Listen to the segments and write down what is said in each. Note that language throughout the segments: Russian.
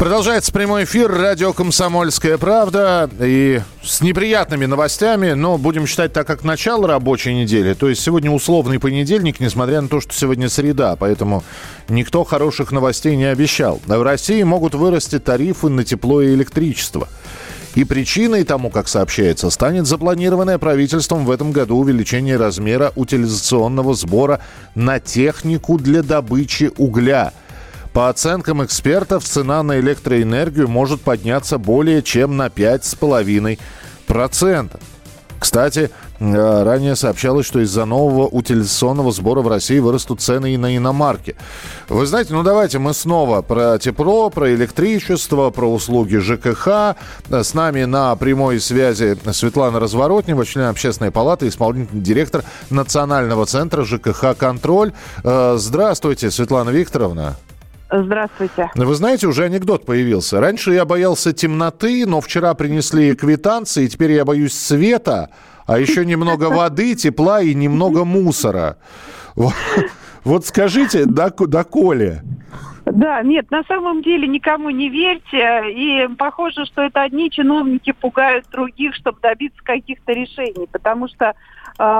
Продолжается прямой эфир радио «Комсомольская правда» и с неприятными новостями, но будем считать так, как начало рабочей недели. То есть сегодня условный понедельник, несмотря на то, что сегодня среда, поэтому никто хороших новостей не обещал. В России могут вырасти тарифы на тепло и электричество. И причиной тому, как сообщается, станет запланированное правительством в этом году увеличение размера утилизационного сбора на технику для добычи угля – по оценкам экспертов, цена на электроэнергию может подняться более чем на 5,5%. Кстати, э, ранее сообщалось, что из-за нового утилизационного сбора в России вырастут цены и на иномарки. Вы знаете, ну давайте мы снова про тепло, про электричество, про услуги ЖКХ. С нами на прямой связи Светлана Разворотнева, член общественной палаты, исполнительный директор Национального центра ЖКХ «Контроль». Э, Здравствуйте, Светлана Викторовна. Здравствуйте. Вы знаете, уже анекдот появился. Раньше я боялся темноты, но вчера принесли квитанции, и теперь я боюсь света, а еще немного воды, тепла и немного мусора. Вот, скажите, доколе? Да, нет, на самом деле никому не верьте. И похоже, что это одни чиновники пугают других, чтобы добиться каких-то решений. Потому что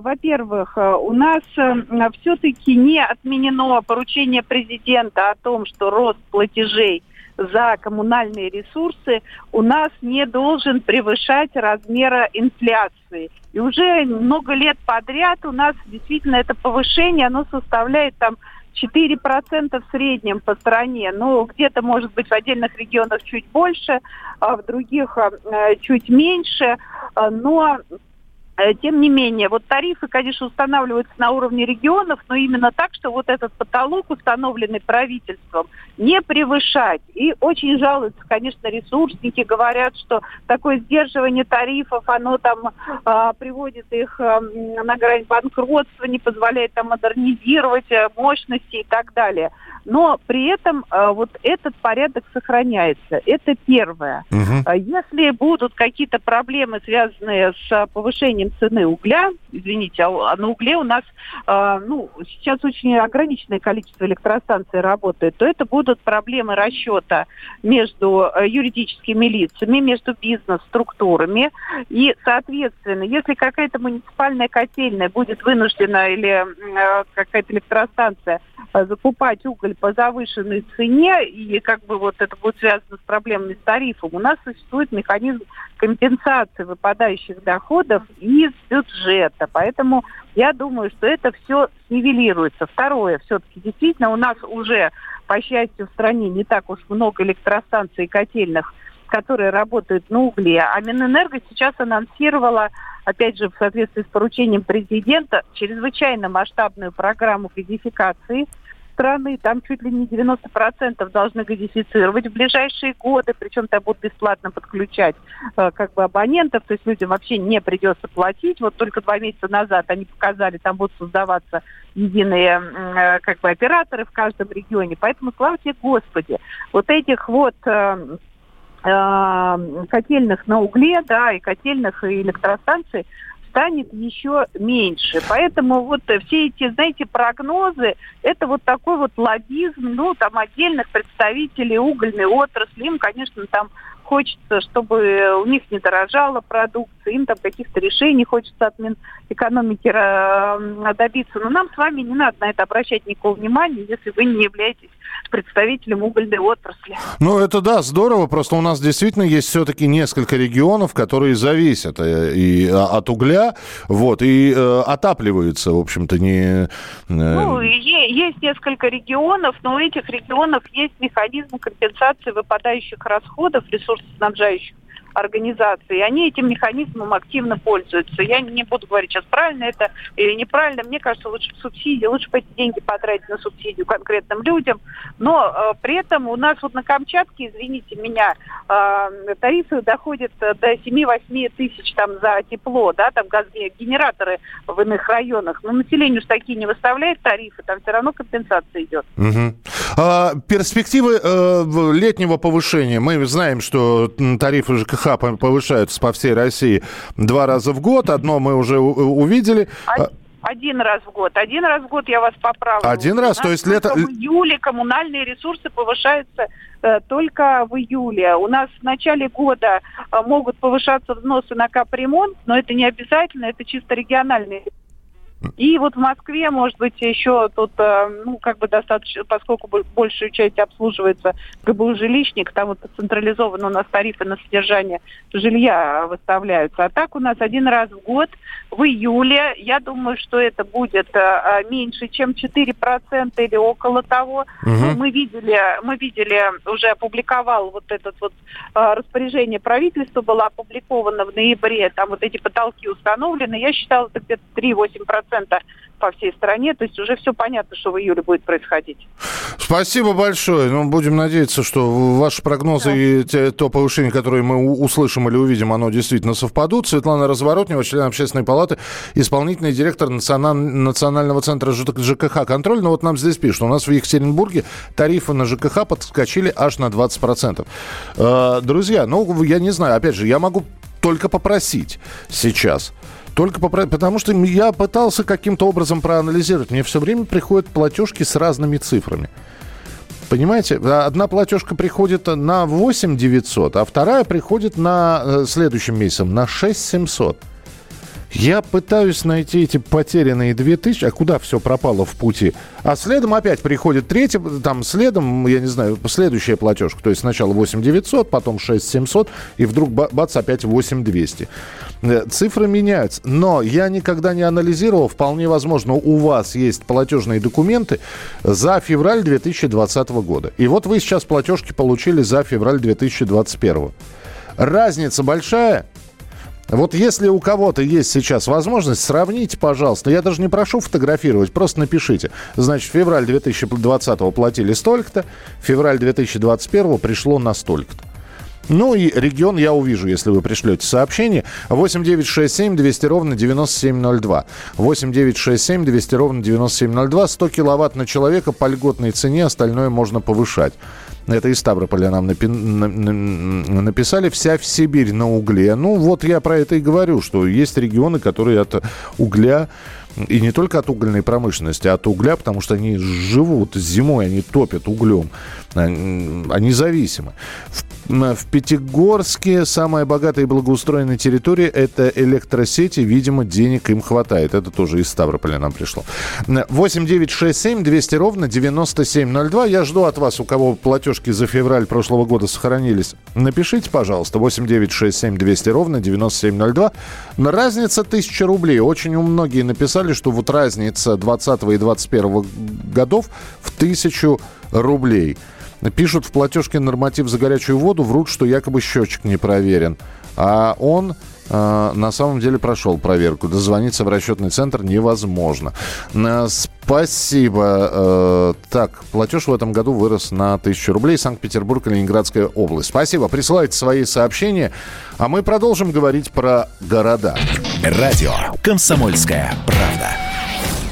во-первых, э, у нас э, все-таки не отменено поручение президента о том, что рост платежей за коммунальные ресурсы у нас не должен превышать размера инфляции. И уже много лет подряд у нас действительно это повышение, оно составляет там 4% в среднем по стране. Ну, где-то, может быть, в отдельных регионах чуть больше, а в других э, чуть меньше. Но Э, тем не менее, вот тарифы, конечно, устанавливаются на уровне регионов, но именно так, что вот этот потолок, установленный правительством, не превышать. И очень жалуются, конечно, ресурсники, говорят, что такое сдерживание тарифов, оно там э, приводит их э, на грань банкротства, не позволяет там модернизировать э, мощности и так далее но при этом э, вот этот порядок сохраняется. Это первое. Угу. Если будут какие-то проблемы, связанные с повышением цены угля, извините, а, а на угле у нас э, ну, сейчас очень ограниченное количество электростанций работает, то это будут проблемы расчета между э, юридическими лицами, между бизнес-структурами. И, соответственно, если какая-то муниципальная котельная будет вынуждена или э, какая-то электростанция закупать уголь по завышенной цене, и как бы вот это будет связано с проблемами с тарифом, у нас существует механизм компенсации выпадающих доходов из бюджета. Поэтому я думаю, что это все снивелируется. Второе, все-таки действительно у нас уже, по счастью, в стране не так уж много электростанций и котельных, которые работают на угле. А Минэнерго сейчас анонсировала опять же, в соответствии с поручением президента, чрезвычайно масштабную программу газификации страны. Там чуть ли не 90% должны газифицировать в ближайшие годы, причем там будут бесплатно подключать э, как бы абонентов, то есть людям вообще не придется платить. Вот только два месяца назад они показали, там будут создаваться единые э, как бы операторы в каждом регионе. Поэтому, слава тебе, Господи, вот этих вот э, э, котельных на угле, да, и котельных, и электростанций станет еще меньше. Поэтому вот все эти, знаете, прогнозы, это вот такой вот лоббизм, ну, там, отдельных представителей угольной отрасли, им, конечно, там хочется, чтобы у них не дорожала продукция, им там каких-то решений хочется от Минэкономики э, добиться. Но нам с вами не надо на это обращать никакого внимания, если вы не являетесь представителем угольной отрасли. Ну, это да, здорово. Просто у нас действительно есть все-таки несколько регионов, которые зависят э, и а, от угля, вот, и э, отапливаются, в общем-то, не... Э... Ну, есть несколько регионов, но у этих регионов есть механизм компенсации выпадающих расходов ресурсоснабжающих организации, и они этим механизмом активно пользуются. Я не буду говорить сейчас, правильно это или неправильно. Мне кажется, лучше субсидии, лучше эти деньги потратить на субсидию конкретным людям. Но э, при этом у нас вот на Камчатке, извините меня, э, тарифы доходят до 7-8 тысяч там за тепло, да, там генераторы в иных районах. Но населению такие не выставляет тарифы, там все равно компенсация идет. Угу. А, перспективы э, летнего повышения. Мы знаем, что тарифы ЖКХ повышаются по всей России два раза в год. Одно мы уже увидели. А... Один раз в год. Один раз в год я вас поправлю. Один раз, то есть лето... В июле коммунальные ресурсы повышаются э, только в июле. У нас в начале года э, могут повышаться взносы на капремонт, но это не обязательно, это чисто региональные и вот в Москве, может быть, еще тут, э, ну, как бы достаточно, поскольку большую часть обслуживается ГБУ жилищник, там вот централизованно у нас тарифы на содержание жилья выставляются. А так у нас один раз в год, в июле, я думаю, что это будет э, э, меньше, чем 4% или около того. Угу. Мы видели, мы видели, уже опубликовал вот этот вот распоряжение правительства, было опубликовано в ноябре, там вот эти потолки установлены. Я считала, это где-то 3-8% по всей стране. То есть уже все понятно, что в июле будет происходить. Спасибо большое. Ну, будем надеяться, что ваши прогнозы да. и те, то повышение, которое мы услышим или увидим, оно действительно совпадут. Светлана Разворотнева, член общественной палаты, исполнительный директор Национального центра ЖКХ контроль. Но вот нам здесь пишут, у нас в Екатеринбурге тарифы на ЖКХ подскочили аж на 20%. Э, друзья, ну, я не знаю, опять же, я могу только попросить сейчас – только поправ... потому что я пытался каким-то образом проанализировать. Мне все время приходят платежки с разными цифрами. Понимаете, одна платежка приходит на 8 900, а вторая приходит на э, следующим месяцем на 6 700. Я пытаюсь найти эти потерянные 2000, а куда все пропало в пути? А следом опять приходит третья, там следом, я не знаю, следующая платежка. То есть сначала 8 900, потом 6 700, и вдруг бац, опять 8 200. Э, цифры меняются. Но я никогда не анализировал, вполне возможно, у вас есть платежные документы за февраль 2020 года. И вот вы сейчас платежки получили за февраль 2021. Разница большая – вот если у кого-то есть сейчас возможность, сравните, пожалуйста. Я даже не прошу фотографировать, просто напишите. Значит, февраль 2020 платили столько-то, февраль 2021 пришло на столько-то. Ну и регион я увижу, если вы пришлете сообщение. 8 9 6 7 200 ровно 9702. 8 9 6 7 200 ровно 9702. 100 киловатт на человека по льготной цене, остальное можно повышать. Это из Ставрополя нам напи- написали. Вся в Сибирь на угле. Ну, вот я про это и говорю, что есть регионы, которые от угля и не только от угольной промышленности, а от угля, потому что они живут зимой, они топят углем. Они зависимы. В, в Пятигорске самая богатая и благоустроенная территория – это электросети. Видимо, денег им хватает. Это тоже из Ставрополя нам пришло. 8 9 6 7 200 ровно 9702. Я жду от вас, у кого платежки за февраль прошлого года сохранились. Напишите, пожалуйста, 8 9 6 7 200 ровно 9702. Разница 1000 рублей. Очень у многие написали, что вот разница 20 и 21 годов в 1000 рублей. Пишут в платежке норматив за горячую воду, врут, что якобы счетчик не проверен. А он э, на самом деле прошел проверку. Дозвониться в расчетный центр невозможно. Э, спасибо. Э, так, платеж в этом году вырос на 1000 рублей. Санкт-Петербург, Ленинградская область. Спасибо. Присылайте свои сообщения. А мы продолжим говорить про города. Радио «Комсомольская правда».